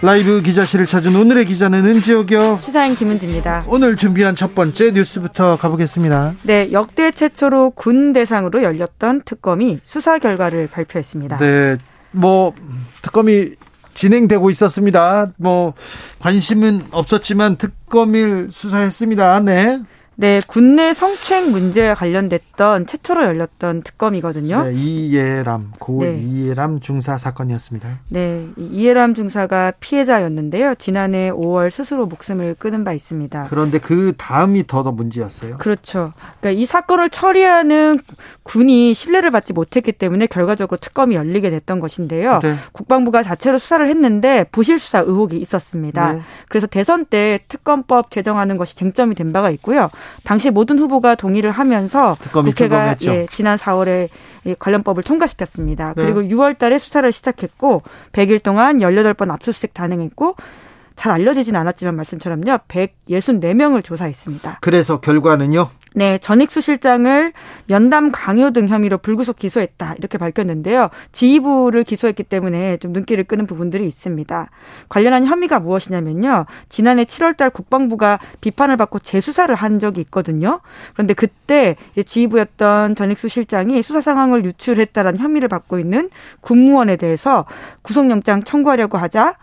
라이브 기자실을 찾은 오늘의 기자는 은지옥이요. 시사인 김은지입니다. 오늘 준비한 첫 번째 뉴스부터 가보겠습니다. 네, 역대 최초로 군 대상으로 열렸던 특검이 수사 결과를 발표했습니다. 네, 뭐 특검이 진행되고 있었습니다. 뭐 관심은 없었지만 특검을 수사했습니다. 네. 네, 군내 성추행 문제와 관련됐던 최초로 열렸던 특검이거든요. 네, 이예람 고 네. 이예람 중사 사건이었습니다. 네, 이예람 중사가 피해자였는데요. 지난해 5월 스스로 목숨을 끊은 바 있습니다. 그런데 그 다음이 더 더 문제였어요. 그렇죠. 그러니까 이 사건을 처리하는 군이 신뢰를 받지 못했기 때문에 결과적으로 특검이 열리게 됐던 것인데요. 네. 국방부가 자체로 수사를 했는데 부실 수사 의혹이 있었습니다. 네. 그래서 대선 때 특검법 제정하는 것이 쟁점이 된 바가 있고요. 당시 모든 후보가 동의를 하면서 국회가 예, 지난 4월에 관련법을 통과시켰습니다. 네. 그리고 6월 달에 수사를 시작했고 100일 동안 18번 압수수색 단행했고 잘 알려지진 않았지만 말씀처럼요. 164명을 조사했습니다. 그래서 결과는요? 네, 전익수 실장을 면담 강요 등 혐의로 불구속 기소했다. 이렇게 밝혔는데요. 지휘부를 기소했기 때문에 좀 눈길을 끄는 부분들이 있습니다. 관련한 혐의가 무엇이냐면요. 지난해 7월 달 국방부가 비판을 받고 재수사를 한 적이 있거든요. 그런데 그때 지휘부였던 전익수 실장이 수사 상황을 유출했다라는 혐의를 받고 있는 군무원에 대해서 구속영장 청구하려고 하자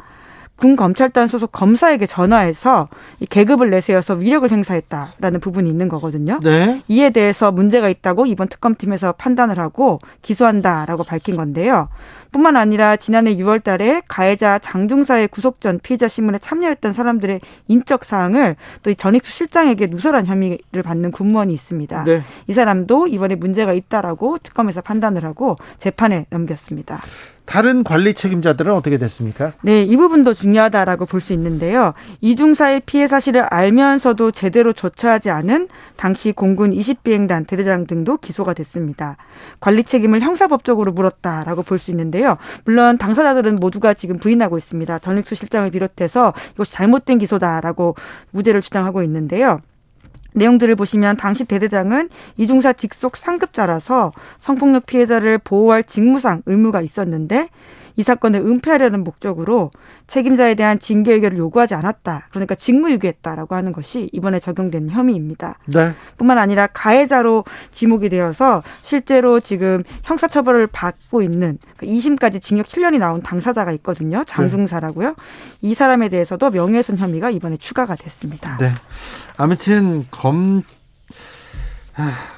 군 검찰단 소속 검사에게 전화해서 이 계급을 내세워서 위력을 행사했다라는 부분이 있는 거거든요. 네. 이에 대해서 문제가 있다고 이번 특검팀에서 판단을 하고 기소한다라고 밝힌 건데요. 뿐만 아니라 지난해 6월 달에 가해자 장중사의 구속 전 피의자 신문에 참여했던 사람들의 인적 사항을 또 이 전익수 실장에게 누설한 혐의를 받는 군무원이 있습니다. 네. 이 사람도 이번에 문제가 있다라고 특검에서 판단을 하고 재판에 넘겼습니다. 다른 관리 책임자들은 어떻게 됐습니까? 네, 이 부분도 중요하다라고 볼 수 있는데요. 이중사의 피해 사실을 알면서도 제대로 조처하지 않은 당시 공군 20비행단 대대장 등도 기소가 됐습니다. 관리 책임을 형사법적으로 물었다라고 볼 수 있는데요. 물론 당사자들은 모두가 지금 부인하고 있습니다. 전익수 실장을 비롯해서 이것이 잘못된 기소다라고 무죄를 주장하고 있는데요. 내용들을 보시면 당시 대대장은 이중사 직속 상급자라서 성폭력 피해자를 보호할 직무상 의무가 있었는데 이 사건을 은폐하려는 목적으로 책임자에 대한 징계 의결을 요구하지 않았다. 그러니까 직무유기했다라고 하는 것이 이번에 적용된 혐의입니다. 네. 뿐만 아니라 가해자로 지목이 되어서 실제로 지금 형사처벌을 받고 있는 2심까지 그러니까 징역 7년이 나온 당사자가 있거든요. 장중사라고요. 네. 이 사람에 대해서도 명예훼손 혐의가 이번에 추가가 됐습니다. 네. 아무튼 검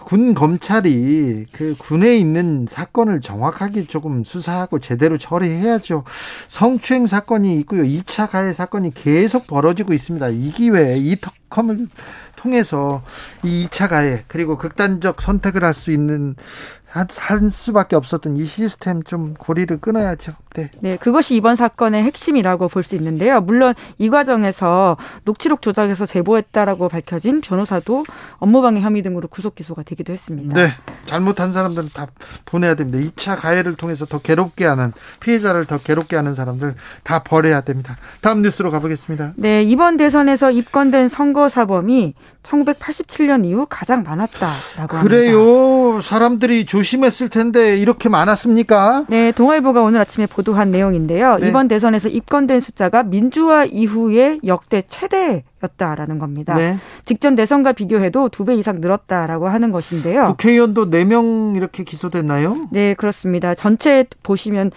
군 검찰이 그 군에 있는 사건을 정확하게 조금 수사하고 제대로 처리해야죠. 성추행 사건이 있고요. 2차 가해 사건이 계속 벌어지고 있습니다. 이 기회에 이 특검을 통해서 이 2차 가해 그리고 극단적 선택을 할 수 있는 한 수밖에 없었던 이 시스템 좀 고리를 끊어야죠. 네. 네, 그것이 이번 사건의 핵심이라고 볼 수 있는데요. 물론 이 과정에서 녹취록 조작에서 제보했다라고 밝혀진 변호사도 업무방해 혐의 등으로 구속 기소가 되기도 했습니다. 네, 잘못한 사람들은 다 보내야 됩니다. 2차 가해를 통해서 더 괴롭게 하는 피해자를 더 괴롭게 하는 사람들 다 벌해야 됩니다. 다음 뉴스로 가보겠습니다. 네, 이번 대선에서 입건된 선거 사범이 1987년 이후 가장 많았다라고 그래요. 합니다. 사람들이 조심 했을 텐데 이렇게 많았습니까? 네, 동아일보가 오늘 아침에 보도한 내용인데요. 네. 이번 대선에서 입건된 숫자가 민주화 이후에 역대 최대 였다라는 겁니다. 네. 직전 대선과 비교해도 두 배 이상 늘었다라고 하는 것인데요. 국회의원도 4명 이렇게 기소됐나요? 네, 그렇습니다. 전체 보시면요.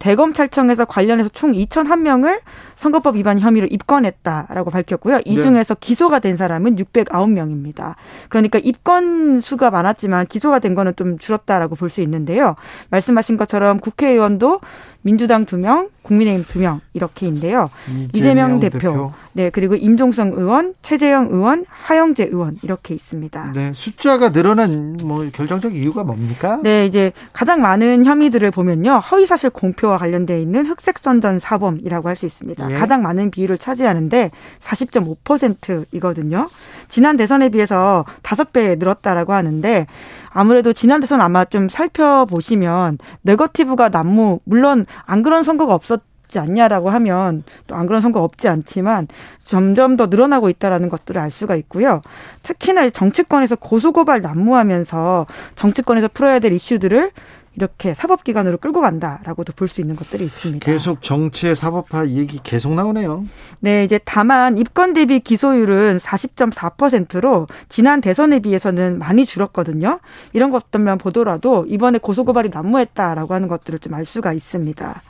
대검찰청에서 관련해서 총 2,001명을 선거법 위반 혐의로 입건했다라고 밝혔고요. 이 네. 중에서 네. 기소가 된 사람은 609명입니다. 그러니까 입건 수가 많았지만 기소가 된 거는 좀 줄었다라고 볼 수 있는데요. 말씀하신 것처럼 국회의원도 민주당 2명, 국민의힘 2명 이렇게인데요. 이재명, 이재명 대표, 대표. 네, 그리고 임종성 의원, 최재형 의원, 하영재 의원 이렇게 있습니다. 네, 숫자가 늘어난 뭐 결정적 이유가 뭡니까? 네, 이제 가장 많은 혐의들을 보면요. 허위 사실 공표와 관련돼 있는 흑색 선전 사범이라고 할 수 있습니다. 예. 가장 많은 비율을 차지하는데 40.5%이거든요. 지난 대선에 비해서 5배 늘었다라고 하는데 아무래도 지난 대선 아마 좀 살펴보시면 네거티브가 난무 물론 안 그런 선거가 없었 지 않냐라고 하면 또 안 그런 선거 없지 않지만 점점 더 늘어나고 있다라는 것들을 알 수가 있고요. 특히나 정치권에서 고소고발 난무하면서 정치권에서 풀어야 될 이슈들을 이렇게 사법기관으로 끌고 간다라고도 볼 수 있는 것들이 있습니다. 계속 정치의 사법화 얘기 계속 나오네요. 네, 이제 다만 입건 대비 기소율은 40.4%로 지난 대선에 비해서는 많이 줄었거든요. 이런 것들만 보더라도 이번에 고소고발이 난무했다라고 하는 것들을 좀 알 수가 있습니다.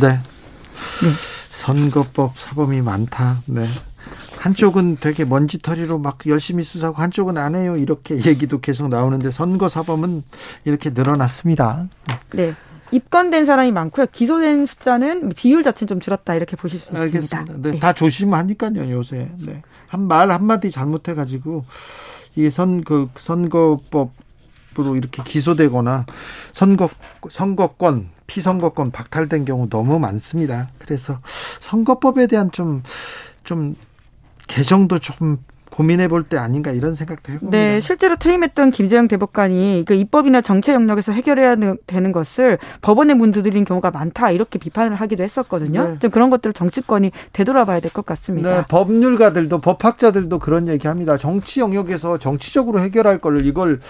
네. 선거법 사범이 많다. 네. 한쪽은 되게 먼지털이로 막 열심히 수사하고 한쪽은 안 해요. 이렇게 얘기도 계속 나오는데 선거 사범은 이렇게 늘어났습니다. 네. 입건된 사람이 많고요. 기소된 숫자는 비율 자체는 좀 줄었다 이렇게 보실 수 있습니다. 알겠습니다. 네, 다 조심하니까요, 요새. 네. 한 말 한마디 잘못해가지고, 이 선, 그, 선거법으로 이렇게 기소되거나, 선거, 선거권, 피선거권 박탈된 경우 너무 많습니다. 그래서 선거법에 대한 좀, 좀, 개정도 좀 고민해 볼 때 아닌가 이런 생각도 해봅니다. 네, 실제로 퇴임했던 김재영 대법관이 그 입법이나 정책 영역에서 해결해야 되는 것을 법원에 문 두드린 경우가 많다 이렇게 비판을 하기도 했었거든요. 네. 좀 그런 것들을 정치권이 되돌아봐야 될 것 같습니다. 네, 법률가들도 법학자들도 그런 얘기합니다. 정치 영역에서 정치적으로 해결할 걸 이걸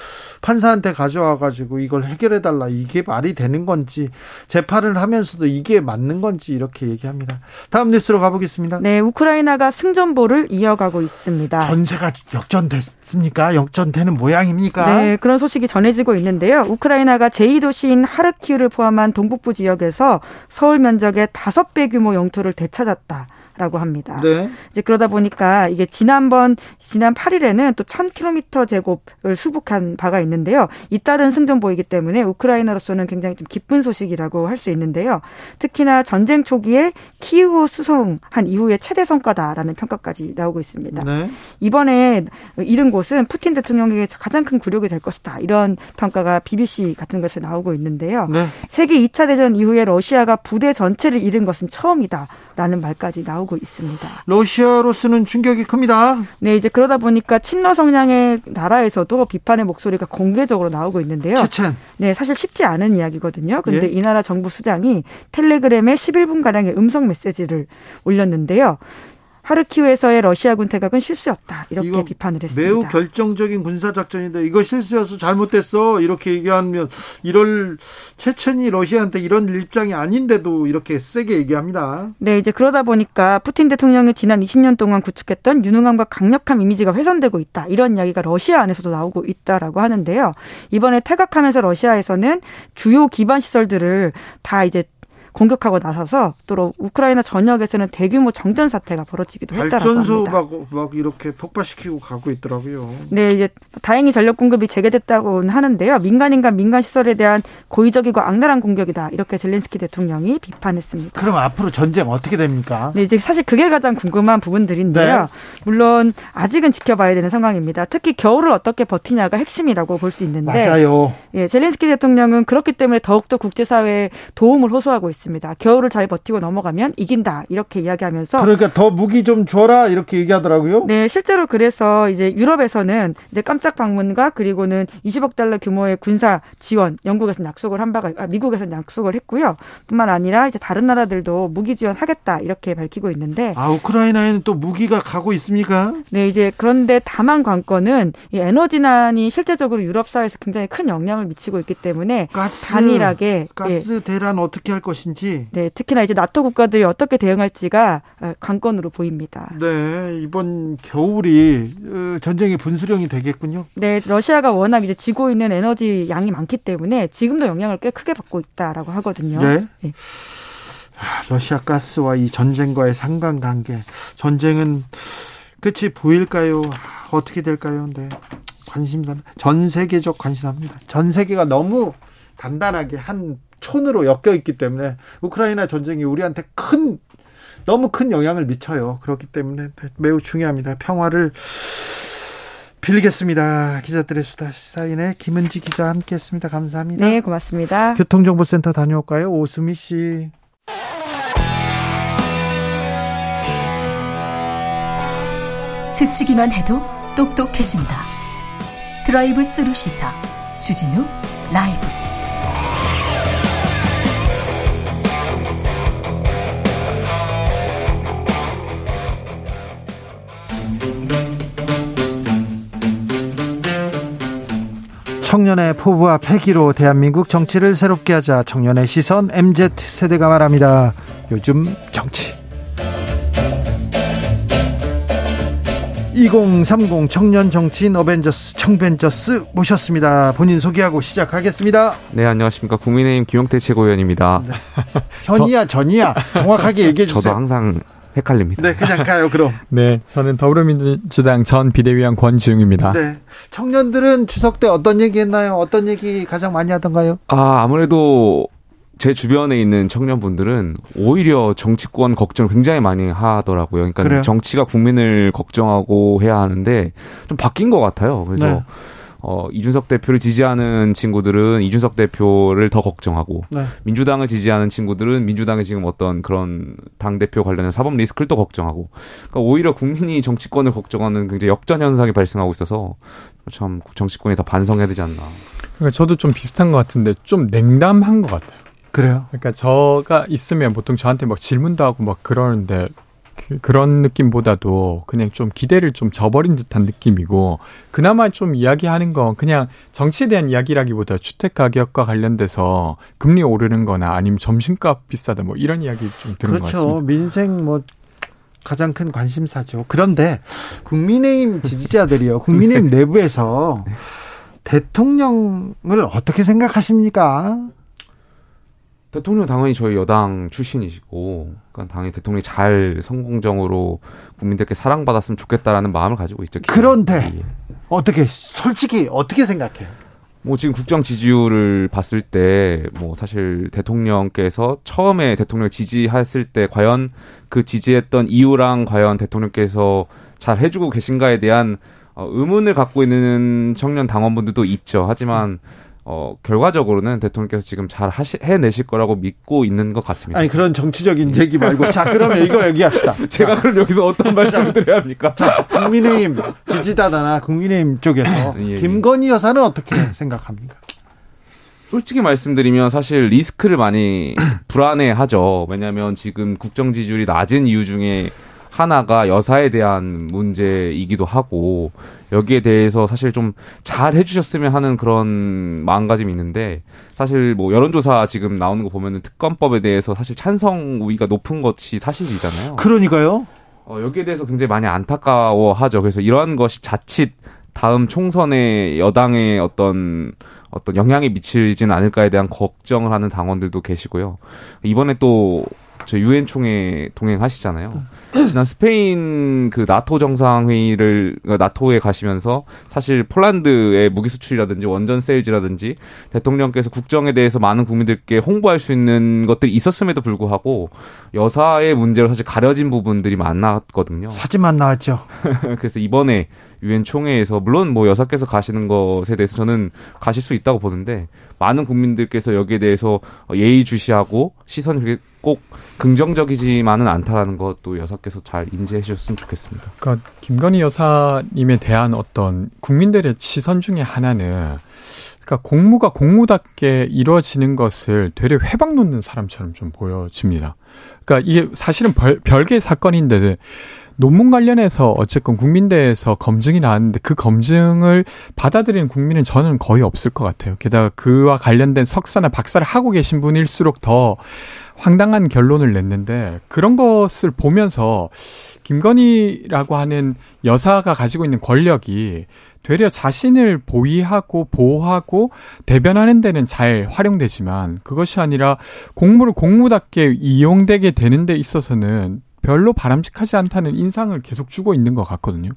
판사한테 가져와 가지고 이걸 해결해 달라 이게 말이 되는 건지 재판을 하면서도 이게 맞는 건지 이렇게 얘기합니다. 다음 뉴스로 가보겠습니다. 네, 우크라이나가 승전보를 이어가고 있습니다. 전세가 역전됐습니까? 역전되는 모양입니까? 네, 그런 소식이 전해지고 있는데요. 우크라이나가 제2도시인 하르키우를 포함한 동북부 지역에서 서울 면적의 5배 규모 영토를 되찾았다. 라고 합니다. 네. 이제 그러다 보니까 이게 지난번 지난 8일에는 또 1000km 제곱을 수복한 바가 있는데요. 잇따른 승전보이기 때문에 우크라이나로서는 굉장히 좀 기쁜 소식이라고 할 수 있는데요. 특히나 전쟁 초기에 키우 수송한 이후의 최대 성과다라는 평가까지 나오고 있습니다. 네. 이번에 잃은 곳은 푸틴 대통령에게 가장 큰 굴욕이 될 것이다. 이런 평가가 BBC 같은 것에 나오고 있는데요. 네. 세계 2차 대전 이후에 러시아가 부대 전체를 잃은 것은 처음이다 라는 말까지 나오고 있습니다. 러시아로서는 충격이 큽니다. 네, 이제 그러다 보니까 친러 성향의 나라에서도 비판의 목소리가 공개적으로 나오고 있는데요. 체첸. 네, 사실 쉽지 않은 이야기거든요. 근데 예? 이 나라 정부 수장이 텔레그램에 11분 가량의 음성 메시지를 올렸는데요. 하르키우에서의 러시아군 퇴각은 실수였다. 이렇게 비판을 했습니다. 매우 결정적인 군사 작전인데 이거 실수여서 잘못됐어 이렇게 얘기하면 이럴 체첸이 러시아한테 이런 입장이 아닌데도 이렇게 세게 얘기합니다. 네, 이제 그러다 보니까 푸틴 대통령이 지난 20년 동안 구축했던 유능함과 강력한 이미지가 훼손되고 있다. 이런 이야기가 러시아 안에서도 나오고 있다라고 하는데요. 이번에 퇴각하면서 러시아에서는 주요 기반 시설들을 다 이제 공격하고 나서서 또 우크라이나 전역에서는 대규모 정전 사태가 벌어지기도 했다라고 발전소 합니다. 막, 막 이렇게 폭파시키고 가고 있더라고요. 네, 이제 다행히 전력 공급이 재개됐다고는 하는데요. 민간인과 민간 시설에 대한 고의적이고 악랄한 공격이다. 이렇게 젤렌스키 대통령이 비판했습니다. 그럼 앞으로 전쟁 어떻게 됩니까? 네, 이제 사실 그게 가장 궁금한 부분들인데요. 네. 물론 아직은 지켜봐야 되는 상황입니다. 특히 겨울을 어떻게 버티냐가 핵심이라고 볼 수 있는데, 맞아요. 예, 젤렌스키 대통령은 그렇기 때문에 더욱더 국제사회에 도움을 호소하고 있습니다. 겨울을 잘 버티고 넘어가면 이긴다 이렇게 이야기하면서 그러니까 더 무기 좀 줘라 이렇게 얘기하더라고요. 네, 실제로 그래서 이제 유럽에서는 이제 깜짝 방문과 그리고는 20억 달러 규모의 군사 지원 영국에서는 약속을 한 바가 아, 미국에서는 약속을 했고요. 뿐만 아니라 이제 다른 나라들도 무기 지원하겠다 이렇게 밝히고 있는데 아 우크라이나에는 또 무기가 가고 있습니까? 네, 이제 그런데 다만 관건은 이 에너지난이 실제적으로 유럽 사회에서 굉장히 큰 영향을 미치고 있기 때문에 가스 단일하게 예, 가스 대란 어떻게 할 것 인지. 네, 특히나 이제 나토 국가들이 어떻게 대응할지가 어, 관건으로 보입니다. 네 이번 겨울이 어, 전쟁의 분수령이 되겠군요. 네, 러시아가 워낙 이제 지고 있는 에너지 양이 많기 때문에 지금도 영향을 꽤 크게 받고 있다라고 하거든요. 네. 네. 아, 러시아 가스와 이 전쟁과의 상관관계. 전쟁은 끝이 보일까요? 아, 어떻게 될까요? 네. 관심사. 전 세계적 관심사입니다. 전 세계가 너무 단단하게 한 촌으로 엮여 있기 때문에 우크라이나 전쟁이 우리한테 큰 너무 큰 영향을 미쳐요. 그렇기 때문에 매우 중요합니다. 평화를 빌겠습니다. 기자들의 수다 시사인의 김은지 기자 함께했습니다. 감사합니다. 네, 고맙습니다. 교통정보센터 다녀올까요, 오수미 씨. 스치기만 해도 똑똑해진다. 드라이브 스루 시사 주진우 라이브. 청년의 포부와 패기로 대한민국 정치를 새롭게 하자 청년의 시선 MZ 세대가 말합니다. 요즘 정치. 2030 청년 정치인 어벤져스 청벤져스 모셨습니다. 본인 소개하고 시작하겠습니다. 네, 안녕하십니까. 국민의힘 김용태 최고위원입니다. 네. 현이야, 전이야. 정확하게 얘기해 주세요. 저도 항상 헷갈립니다. 네, 그냥 가요, 그럼. 네, 저는 더불어민주당 전 비대위원 권지웅입니다. 네. 청년들은 추석 때 어떤 얘기 했나요? 어떤 얘기 가장 많이 하던가요? 아, 아무래도 제 주변에 있는 청년분들은 오히려 정치권 걱정 을 굉장히 많이 하더라고요. 그러니까 그래요? 정치가 국민을 걱정하고 해야 하는데 좀 바뀐 것 같아요. 그래서 네. 어, 이준석 대표를 지지하는 친구들은 이준석 대표를 더 걱정하고 네. 민주당을 지지하는 친구들은 민주당의 지금 어떤 그런 당 대표 관련된 사법 리스크를 또 걱정하고 그러니까 오히려 국민이 정치권을 걱정하는 굉장히 역전 현상이 발생하고 있어서 참 정치권이 더 반성해야 되지 않나. 그러니까 저도 좀 비슷한 것 같은데 좀 냉담한 것 같아요. 그래요? 그러니까 저가 있으면 보통 저한테 막 질문도 하고 막 그러는데 그, 런 느낌보다도 그냥 좀 기대를 좀 저버린 듯한 느낌이고 그나마 좀 이야기하는 건 그냥 정치에 대한 이야기라기보다 주택 가격과 관련돼서 금리 오르는 거나 아니면 점심값 비싸다 뭐 이런 이야기 좀 들은 그렇죠. 것 같습니다. 민생 뭐 가장 큰 관심사죠. 그런데 국민의힘 지지자들이요. 국민의힘 내부에서 대통령을 어떻게 생각하십니까? 대통령 당연히 저희 여당 출신이시고, 그러니까 당연히 대통령이 잘 성공적으로 국민들께 사랑받았으면 좋겠다라는 마음을 가지고 있죠. 그런데 예. 어떻게 솔직히 어떻게 생각해요? 뭐 지금 국정 지지율을 봤을 때 뭐 사실 대통령께서 처음에 대통령 지지했을 때 과연 그 지지했던 이유랑 과연 대통령께서 잘 해주고 계신가에 대한 어, 의문을 갖고 있는 청년 당원분들도 있죠. 하지만 어, 결과적으로는 대통령께서 지금 잘 하시, 해내실 거라고 믿고 있는 것 같습니다. 아니, 그런 정치적인 얘기 말고. 자, 그러면 이거 얘기합시다. 제가 자, 그럼 여기서 어떤 말씀을 드려야 합니까? 자, 국민의힘 지지다다나 국민의힘 쪽에서 예, 예. 김건희 여사는 어떻게 생각합니까? 솔직히 말씀드리면 사실 리스크를 많이 불안해 하죠. 왜냐하면 지금 국정 지지율이 낮은 이유 중에 하나가 여사에 대한 문제이기도 하고 여기에 대해서 사실 좀 잘 해주셨으면 하는 그런 마음가짐이 있는데 사실 뭐 여론조사 지금 나오는 거 보면은 특검법에 대해서 사실 찬성 우위가 높은 것이 사실이잖아요. 그러니까요. 어, 여기에 대해서 굉장히 많이 안타까워하죠. 그래서 이러한 것이 자칫 다음 총선에 여당의 어떤 어떤 영향이 미치지는 않을까에 대한 걱정을 하는 당원들도 계시고요. 이번에 또 저 유엔 총회 동행하시잖아요. 지난 스페인 그 나토 정상회의를 그 나토에 가시면서 사실 폴란드의 무기 수출이라든지 원전 세일즈라든지 대통령께서 국정에 대해서 많은 국민들께 홍보할 수 있는 것들이 있었음에도 불구하고 여사의 문제로 사실 가려진 부분들이 많았거든요. 사진만 나왔죠. 그래서 이번에 유엔 총회에서 물론 뭐 여사께서 가시는 것에 대해서 저는 가실 수 있다고 보는데 많은 국민들께서 여기에 대해서 예의주시하고 시선을 꼭 긍정적이지만은 않다라는 것도 여사께서 잘 인지해 주셨으면 좋겠습니다. 그러니까 김건희 여사님에 대한 어떤 국민들의 시선 중에 하나는 그러니까 공무가 공무답게 이루어지는 것을 되려 회방 놓는 사람처럼 좀 보여집니다. 그러니까 이게 사실은 별, 별개의 사건인데 논문 관련해서 어쨌건 국민대에서 검증이 나왔는데 그 검증을 받아들이는 국민은 저는 거의 없을 것 같아요. 게다가 그와 관련된 석사나 박사를 하고 계신 분일수록 더 황당한 결론을 냈는데 그런 것을 보면서 김건희라고 하는 여사가 가지고 있는 권력이 되려 자신을 보위하고 보호하고 대변하는 데는 잘 활용되지만 그것이 아니라 공무를 공무답게 이용되게 되는 데 있어서는 별로 바람직하지 않다는 인상을 계속 주고 있는 것 같거든요.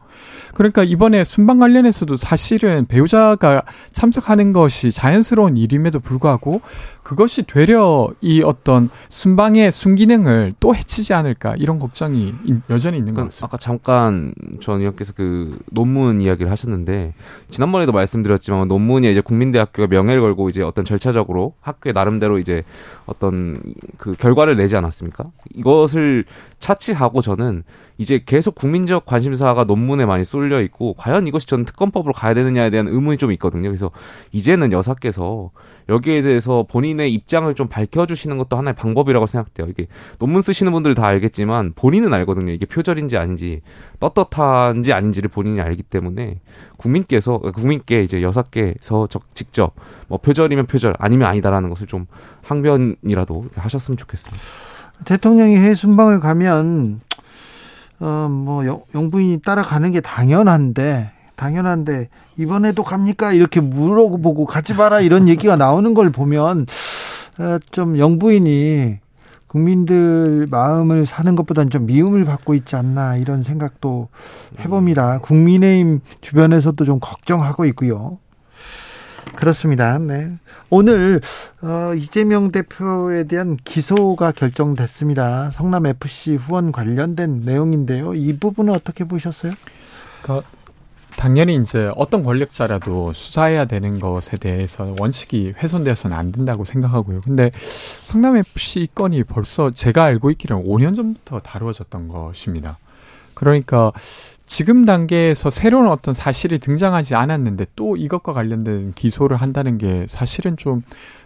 그러니까 이번에 순방 관련해서도 사실은 배우자가 참석하는 것이 자연스러운 일임에도 불구하고 그것이 되려 이 어떤 순방의 순기능을 또 해치지 않을까 이런 걱정이 여전히 있는 것 같습니다. 아까 잠깐 전 의원께서 그 논문 이야기를 하셨는데 지난번에도 말씀드렸지만 논문이 이제 국민대학교가 명예를 걸고 이제 어떤 절차적으로 학교에 나름대로 이제 어떤 그 결과를 내지 않았습니까? 이것을 차치하고 저는 이제 계속 국민적 관심사가 논문에 많이 쏠려 있고 과연 이것이 저는 특검법으로 가야 되느냐에 대한 의문이 좀 있거든요. 그래서 이제는 여사께서 여기에 대해서 본인의 입장을 좀 밝혀주시는 것도 하나의 방법이라고 생각돼요. 이게 논문 쓰시는 분들 다 알겠지만 본인은 알거든요. 이게 표절인지 아닌지 떳떳한지 아닌지를 본인이 알기 때문에 국민께서 국민께 이제 여사께서 직접 뭐 표절이면 표절 아니면 아니다라는 것을 좀 항변이라도 하셨으면 좋겠습니다. 대통령이 해외 순방을 가면 어 뭐 영 부인이 따라가는 게 당연한데 당연한데 이번에도 갑니까 이렇게 물어보고 가지 마라 이런 얘기가 나오는 걸 보면 어, 좀 영부인이 국민들 마음을 사는 것보다는 좀 미움을 받고 있지 않나 이런 생각도 해봅니다. 국민의힘 주변에서도 좀 걱정하고 있고요. 그렇습니다. 네. 오늘 어, 이재명 대표에 대한 기소가 결정됐습니다. 성남 FC 후원 관련된 내용인데요. 이 부분은 어떻게 보셨어요? 그러니까 당연히 이제 어떤 권력자라도 수사해야 되는 것에 대해서 원칙이 훼손되어서는 안 된다고 생각하고요. 근데 성남 FC 건이 벌써 제가 알고 있기로는 5년 전부터 다루어졌던 것입니다. 그러니까 지금 단계에서 새로운 어떤 사실이 등장하지 않았는데 또 이것과 관련된 기소를 한다는 게 사실은 좀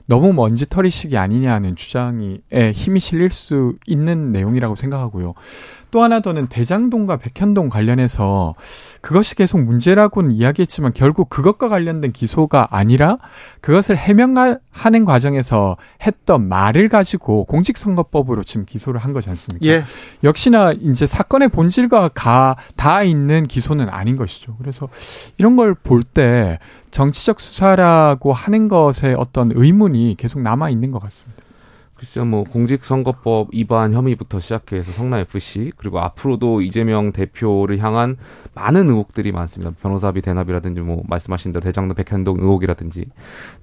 너무 먼지털이식이 아니냐는 주장이 힘이 실릴 수 있는 내용이라고 생각하고요. 또 하나 더는 대장동과 백현동 관련해서 그것이 계속 문제라고는 이야기했지만 결국 그것과 관련된 기소가 아니라 그것을 해명하는 과정에서 했던 말을 가지고 공직선거법으로 지금 기소를 한 거지 않습니까? 예. 역시나 이제 사건의 본질과 가, 다 있는 기소는 아닌 것이죠. 그래서 이런 걸 볼 때 정치적 수사라고 하는 것에 어떤 의문이 계속 남아 있는 것 같습니다. 글쎄요, 뭐 공직선거법 위반 혐의부터 시작해서 성남 FC 그리고 앞으로도 이재명 대표를 향한 많은 의혹들이 많습니다. 변호사비 대납이라든지 뭐 말씀하신 대로 대장동 백현동 의혹이라든지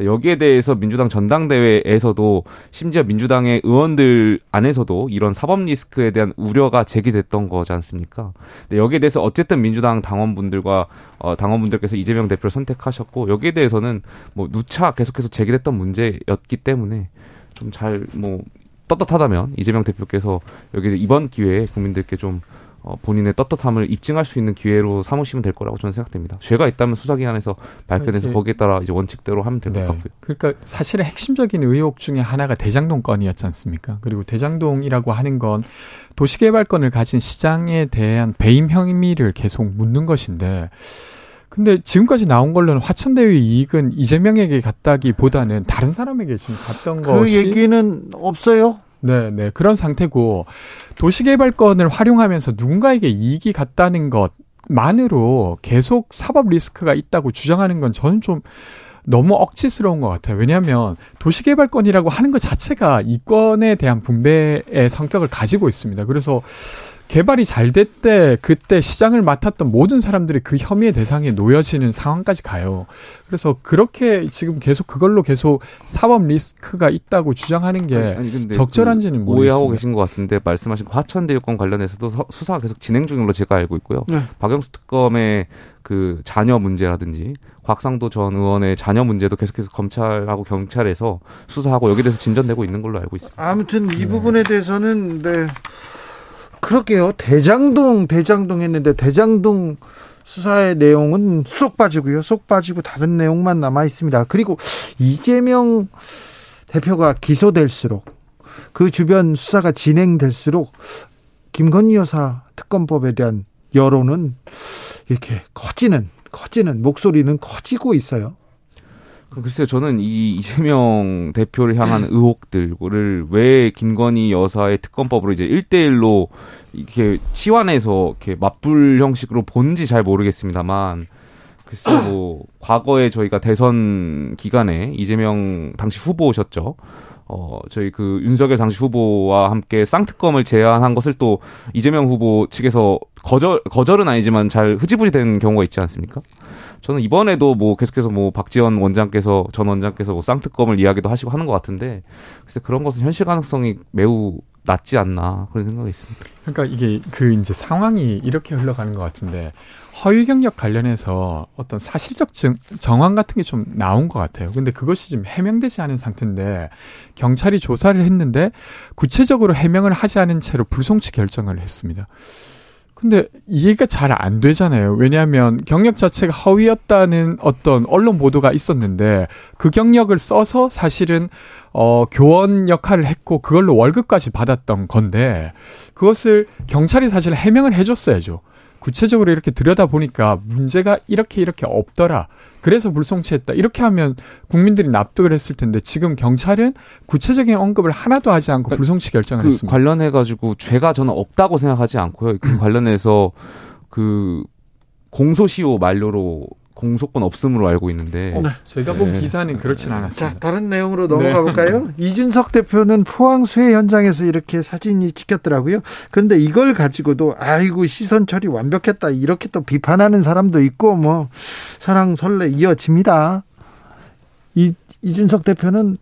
여기에 대해서 민주당 전당대회에서도 심지어 민주당의 의원들 안에서도 이런 사법 리스크에 대한 우려가 제기됐던 거지 않습니까? 근데 여기에 대해서 어쨌든 민주당 당원분들과 어, 당원분들께서 이재명 대표를 선택하셨고 여기에 대해서는 뭐 누차 계속해서 제기됐던 문제였기 때문에 좀 잘 뭐 떳떳하다면 이재명 대표께서 여기 이번 기회에 국민들께 좀 어, 본인의 떳떳함을 입증할 수 있는 기회로 삼으시면 될 거라고 저는 생각됩니다. 죄가 있다면 수사기관에서 밝혀내서 네. 거기에 따라 이제 원칙대로 하면 될것 네. 같고요. 그러니까 사실은 핵심적인 의혹 중에 하나가 대장동 건이었지 않습니까? 그리고 대장동이라고 하는 건 도시개발권을 가진 시장에 대한 배임 혐의를 계속 묻는 것인데 근데 지금까지 나온 걸로는 화천대유 이익은 이재명에게 갔다기보다는 다른 사람에게 지금 갔던 그 것이 그 얘기는 없어요. 네, 네. 그런 상태고 도시개발권을 활용하면서 누군가에게 이익이 갔다는 것만으로 계속 사법 리스크가 있다고 주장하는 건 저는 좀 너무 억지스러운 것 같아요. 왜냐하면 도시개발권이라고 하는 것 자체가 이권에 대한 분배의 성격을 가지고 있습니다. 그래서 개발이 잘 됐대 그때 시장을 맡았던 모든 사람들이 그 혐의의 대상에 놓여지는 상황까지 가요. 그래서 그렇게 지금 계속 그걸로 계속 사법 리스크가 있다고 주장하는 게 아니, 아니, 적절한지는 그 모르겠습니다. 오해하고 계신 것 같은데 말씀하신 화천대유권 관련해서도 수사가 계속 진행 중인 걸로 제가 알고 있고요. 네. 박영수 특검의 그 자녀 문제라든지 곽상도 전 의원의 자녀 문제도 계속해서 검찰하고 경찰에서 수사하고 여기에 대해서 진전되고 있는 걸로 알고 있습니다. 아무튼 이 부분에 대해서는 네. 그렇게요. 대장동 대장동 했는데 대장동 수사의 내용은 쏙 빠지고요. 쏙 빠지고 다른 내용만 남아 있습니다. 그리고 이재명 대표가 기소될수록 그 주변 수사가 진행될수록 김건희 여사 특검법에 대한 여론은 이렇게 커지는 커지는 목소리는 커지고 있어요. 글쎄요, 저는 이 이재명 대표를 향한 의혹들을 왜 김건희 여사의 특검법으로 이제 1대1로 이렇게 치환해서 이렇게 맞불 형식으로 본지 잘 모르겠습니다만, 글쎄요, 뭐, 과거에 저희가 대선 기간에 이재명 당시 후보셨죠. 어, 저희 그 윤석열 당시 후보와 함께 쌍특검을 제안한 것을 또 이재명 후보 측에서 거절, 거절은 아니지만 잘 흐지부지 된 경우가 있지 않습니까? 저는 이번에도 뭐 계속해서 뭐 박지원 원장께서, 전 원장께서 뭐 쌍특검을 이야기도 하시고 하는 것 같은데, 그래서 그런 것은 현실 가능성이 매우 낮지 않나 그런 생각이 있습니다. 그러니까 이게 그 이제 상황이 이렇게 흘러가는 것 같은데 허위 경력 관련해서 어떤 사실적 증, 정황 같은 게 좀 나온 것 같아요. 근데 그것이 지금 해명되지 않은 상태인데 경찰이 조사를 했는데 구체적으로 해명을 하지 않은 채로 불송치 결정을 했습니다. 근데 이해가 잘 안 되잖아요. 왜냐하면 경력 자체가 허위였다는 어떤 언론 보도가 있었는데 그 경력을 써서 사실은 어 교원 역할을 했고 그걸로 월급까지 받았던 건데 그것을 경찰이 사실 해명을 해줬어야죠. 구체적으로 이렇게 들여다 보니까 문제가 이렇게 이렇게 없더라. 그래서 불송치했다. 이렇게 하면 국민들이 납득을 했을 텐데 지금 경찰은 구체적인 언급을 하나도 하지 않고 그러니까 불송치 결정을 그 했습니다. 관련해 가지고 죄가 저는 없다고 생각하지 않고요. 그 관련해서 그 공소시효 만료로 공소권 없음으로 알고 있는데 어, 제가 본 네. 기사는 그렇진 않았습니다. 자, 다른 내용으로 넘어가 볼까요? 이준석 대표는 포항 수해 현장에서 이렇게 사진이 찍혔더라고요. 그런데 이걸 가지고도 아이고 시선 처리 완벽했다 이렇게 또 비판하는 사람도 있고 뭐 사랑 설레 이어집니다. 이 이준석 대표는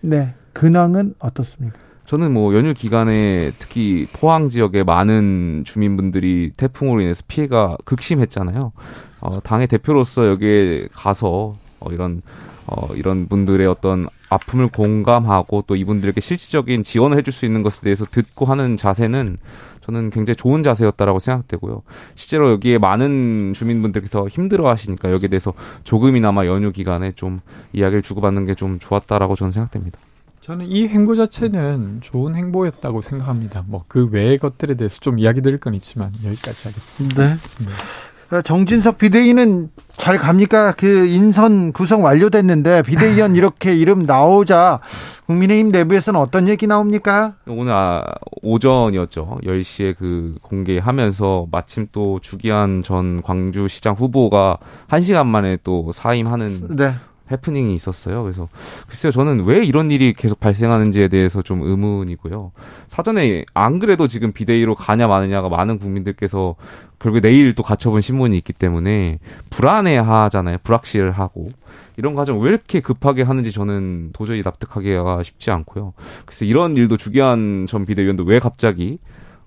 네 근황은 어떻습니까? 저는 뭐 연휴 기간에 특히 포항 지역의 많은 주민분들이 태풍으로 인해서 피해가 극심했잖아요. 어, 당의 대표로서 여기에 가서 어, 이런 어, 이런 분들의 어떤 아픔을 공감하고 또 이분들에게 실질적인 지원을 해줄 수 있는 것에 대해서 듣고 하는 자세는 저는 굉장히 좋은 자세였다라고 생각되고요. 실제로 여기에 많은 주민분들께서 힘들어 하시니까 여기에 대해서 조금이나마 연휴 기간에 좀 이야기를 주고받는 게 좀 좋았다라고 저는 생각됩니다. 저는 이 행보 자체는 좋은 행보였다고 생각합니다. 뭐 그 외의 것들에 대해서 좀 이야기 드릴 건 있지만 여기까지 하겠습니다. 네. 어, 정진석 비대위는 잘 갑니까? 그 인선 구성 완료됐는데 비대위원 이렇게 이름 나오자 국민의힘 내부에서는 어떤 얘기 나옵니까? 오늘 아, 오전이었죠. 10시에 그 공개하면서 마침 또 주기한 전 광주시장 후보가 1시간 만에 또 사임하는 네. 해프닝이 있었어요. 그래서 글쎄요, 저는 왜 이런 일이 계속 발생하는지에 대해서 좀 의문이고요. 사전에 안 그래도 지금 비대위로 가냐 마느냐가 많은 국민들께서 결국에 내일 또 가처분 신문이 있기 때문에 불안해하잖아요. 불확실하고 이런 과정 왜 이렇게 급하게 하는지 저는 도저히 납득하기가 쉽지 않고요. 그래서 이런 일도 주기한 전 비대위원도 왜 갑자기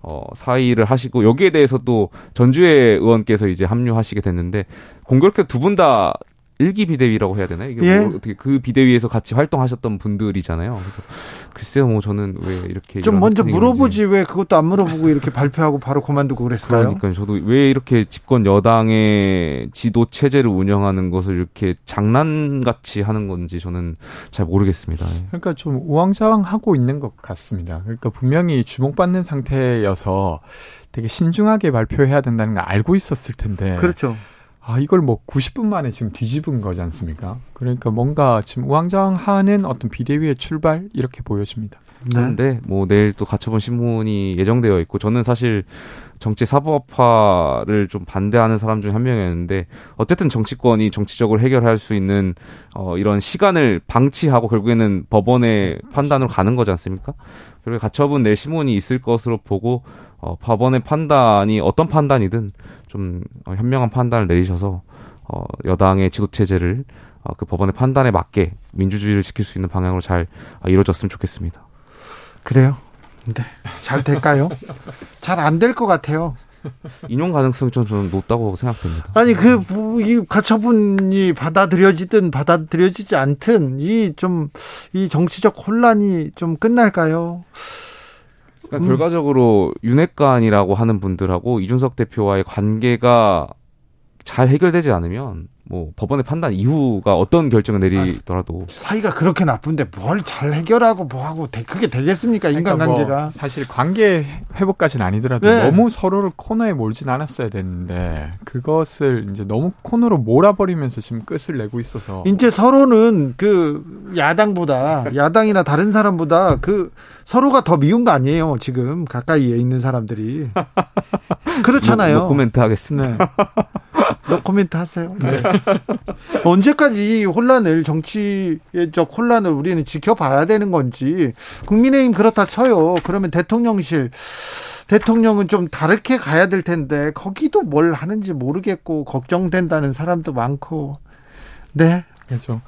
어, 사의를 하시고 여기에 대해서 또 전주혜 의원께서 이제 합류하시게 됐는데 공교롭게 두 분 다 일기 비대위라고 해야 되나요? 이게 예. 뭐 어떻게 그 비대위에서 같이 활동하셨던 분들이잖아요. 그래서 글쎄요, 뭐 저는 왜 이렇게 좀 먼저 물어보지. 왜 그것도 안 물어보고 이렇게 발표하고 바로 그만두고 그랬을까요? 그러니까요. 저도 왜 이렇게 집권 여당의 지도 체제를 운영하는 것을 이렇게 장난같이 하는 건지 저는 잘 모르겠습니다. 예. 그러니까 좀 우왕좌왕하고 있는 것 같습니다. 그러니까 분명히 주목받는 상태여서 되게 신중하게 발표해야 된다는 걸 알고 있었을 텐데. 그렇죠. 아, 이걸 뭐 90분 만에 지금 뒤집은 거지 않습니까? 그러니까 뭔가 지금 우왕좌왕하는 어떤 비대위의 출발 이렇게 보여집니다. 네. 그런데 뭐 내일 또 가처분 신문이 예정되어 있고 저는 사실 정치 사법화를 좀 반대하는 사람 중에 한 명이었는데 어쨌든 정치권이 정치적으로 해결할 수 있는 어 이런 시간을 방치하고 결국에는 법원의 판단으로 가는 거지 않습니까? 그리고 가처분 낼 신문이 있을 것으로 보고 어 법원의 판단이 어떤 판단이든 좀 어, 현명한 판단을 내리셔서 어 여당의 지도 체제를 어, 그 법원의 판단에 맞게 민주주의를 지킬 수 있는 방향으로 잘 어, 이루어졌으면 좋겠습니다. 그래요. 네. 잘 될까요? 잘 안 될 것 같아요. 인용 가능성이 좀 저는 높다고 생각됩니다. 아니 그이 가처분이 받아들여지든 받아들여지지 않든 이 좀이 정치적 혼란이 좀 끝날까요? 그러니까 음. 결과적으로 윤핵관이라고 하는 분들하고 이준석 대표와의 관계가 잘 해결되지 않으면 뭐 법원의 판단 이후가 어떤 결정을 내리더라도 사이가 그렇게 나쁜데 뭘 잘 해결하고 뭐 하고 되- 그게 되겠습니까 그러니까 인간관계가? 뭐 사실 관계 회복까지는 아니더라도 네. 너무 서로를 코너에 몰진 않았어야 되는데 그것을 이제 너무 코너로 몰아버리면서 지금 끝을 내고 있어서 이제 서로는 그 야당보다 야당이나 다른 사람보다 그 서로가 더 미운 거 아니에요 지금 가까이에 있는 사람들이 그렇잖아요. 노, 노 코멘트 하겠습니다. 네. 노 코멘트 하세요. 네. 언제까지 이 혼란을 정치적 혼란을 우리는 지켜봐야 되는 건지 국민의힘 그렇다 쳐요. 그러면 대통령실 대통령은 좀 다르게 가야 될 텐데 거기도 뭘 하는지 모르겠고 걱정된다는 사람도 많고 네 그렇죠.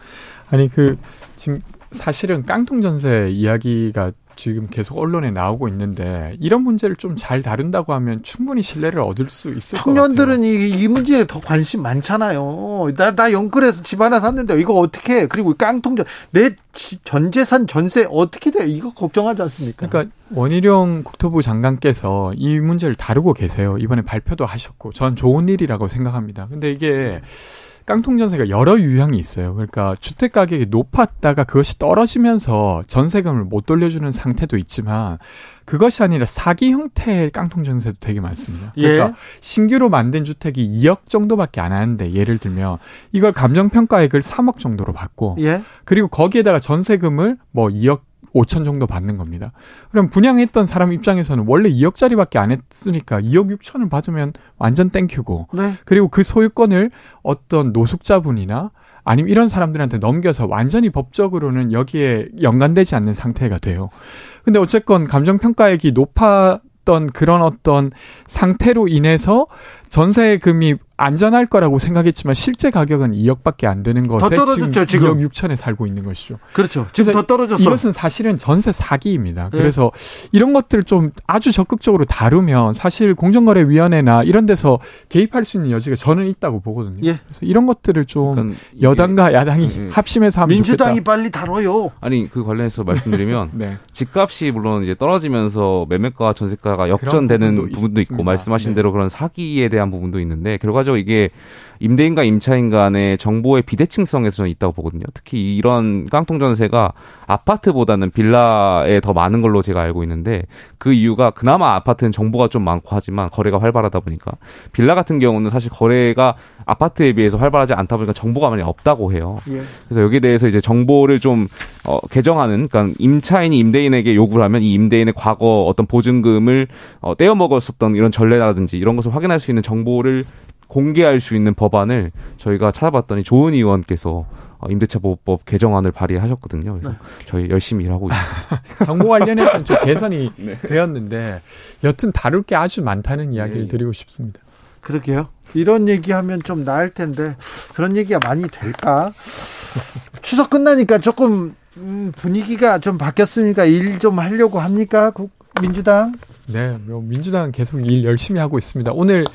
아니 그 지금 사실은 깡통 전세 이야기가 지금 계속 언론에 나오고 있는데 이런 문제를 좀 잘 다룬다고 하면 충분히 신뢰를 얻을 수 있을 것 같아요. 청년들은 이, 이 문제에 더 관심 많잖아요. 나, 나 영끌에서 집 하나 샀는데 이거 어떻게 해? 그리고 깡통전 내 전 재산 전세 어떻게 돼? 이거 걱정하지 않습니까? 그러니까 원희룡 국토부 장관께서 이 문제를 다루고 계세요. 이번에 발표도 하셨고 전 좋은 일이라고 생각합니다. 근데 이게 깡통 전세가 여러 유형이 있어요. 그러니까 주택 가격이 높았다가 그것이 떨어지면서 전세금을 못 돌려주는 상태도 있지만 그것이 아니라 사기 형태의 깡통 전세도 되게 많습니다. 그러니까 예. 신규로 만든 주택이 2억 정도밖에 안 하는데 예를 들면 이걸 감정 평가액을 3억 정도로 받고 예. 그리고 거기에다가 전세금을 뭐 2억 5천 정도 받는 겁니다. 그럼 분양했던 사람 입장에서는 원래 2억짜리밖에 안 했으니까 2억 6천을 받으면 완전 땡큐고 네. 그리고 그 소유권을 어떤 노숙자분이나 아니면 이런 사람들한테 넘겨서 완전히 법적으로는 여기에 연관되지 않는 상태가 돼요. 근데 어쨌건 감정평가액이 높았던 그런 어떤 상태로 인해서 전세금이 안전할 거라고 생각했지만 실제 가격은 2억밖에 안 되는 것에 떨어졌죠, 지금. 2억 6천에 살고 있는 것이죠. 그렇죠. 지금 더 떨어졌어. 이것은 사실은 전세 사기입니다. 네. 그래서 이런 것들 좀 아주 적극적으로 다루면 사실 공정거래위원회나 이런 데서 개입할 수 있는 여지가 저는 있다고 보거든요. 예. 그래서 이런 것들을 좀 그러니까 여당과 야당이 예. 합심해서 하면 민주당이 좋겠다. 빨리 다뤄요. 아니 그 관련해서 말씀드리면 네. 집값이 물론 이제 떨어지면서 매매가 전세가가 역전되는 부분도 부분도, 있고 있습니다. 말씀하신 네. 대로 그런 사기에 대한 부분도 있는데 결과적으로 이게 임대인과 임차인 간의 정보의 비대칭성에서 저는 있다고 보거든요. 특히 이런 깡통 전세가 아파트보다는 빌라에 더 많은 걸로 제가 알고 있는데 그 이유가 그나마 아파트는 정보가 좀 많고 하지만 거래가 활발하다 보니까 빌라 같은 경우는 사실 거래가 아파트에 비해서 활발하지 않다 보니까 정보가 많이 없다고 해요. 예. 그래서 여기에 대해서 이제 정보를 좀 어, 개정하는 그러니까 임차인이 임대인에게 요구를 하면 이 임대인의 과거 어떤 보증금을 어, 떼어 먹었었던 이런 전례라든지 이런 것을 확인할 수 있는 정보를 공개할 수 있는 법안을 저희가 찾아봤더니 조은 의원께서 어, 임대차 보호법 개정안을 발의하셨거든요. 그래서 저희 열심히 일하고 있습니다. 정보 관련해서는 좀 개선이 네. 되었는데 여튼 다룰 게 아주 많다는 이야기를 예. 드리고 싶습니다. 그러게요. 이런 얘기하면 좀 나을 텐데 그런 얘기가 많이 될까? 추석 끝나니까 조금 음, 분위기가 좀 바뀌었으니까 일 좀 하려고 합니까? 국- 민주당? 네, 뭐 민주당은 계속 일 열심히 하고 있습니다. 오늘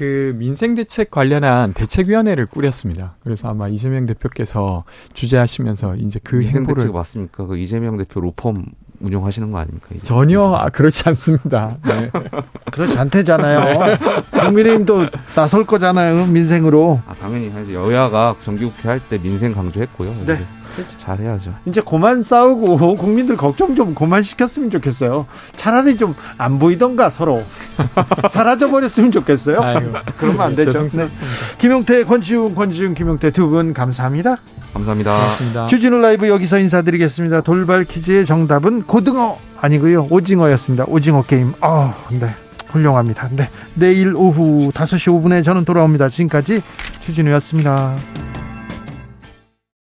그 민생 대책 관련한 대책위원회를 꾸렸습니다. 그래서 아마 이재명 대표께서 주재하시면서 이제 그 행보를 대책 맞습니까? 그 이재명 대표 로펌 운영하시는 거 아닙니까? 이제? 전혀 아, 그렇지 않습니다. 네. 그렇지 않대잖아요. 국민의힘도 나설 거잖아요. 민생으로. 아, 당연히 여야가 정기국회 할 때 민생 강조했고요. 네. 그래서 잘해야죠. 이제 그만 싸우고 국민들 걱정 좀 그만 시켰으면 좋겠어요. 차라리 좀 안 보이던가 서로 사라져 버렸으면 좋겠어요. 아이고, 그러면 안 네, 되죠. 죄송스럽습니다. 김용태, 권지웅, 권지웅, 김용태 두 분 감사합니다. 감사합니다. 고맙습니다. 주진우 라이브 여기서 인사드리겠습니다. 돌발 퀴즈의 정답은 고등어 아니고요. 오징어였습니다. 오징어 게임. 아, 네. 훌륭합니다. 네. 내일 오후 5시 5분에 저는 돌아옵니다. 지금까지 주진우였습니다.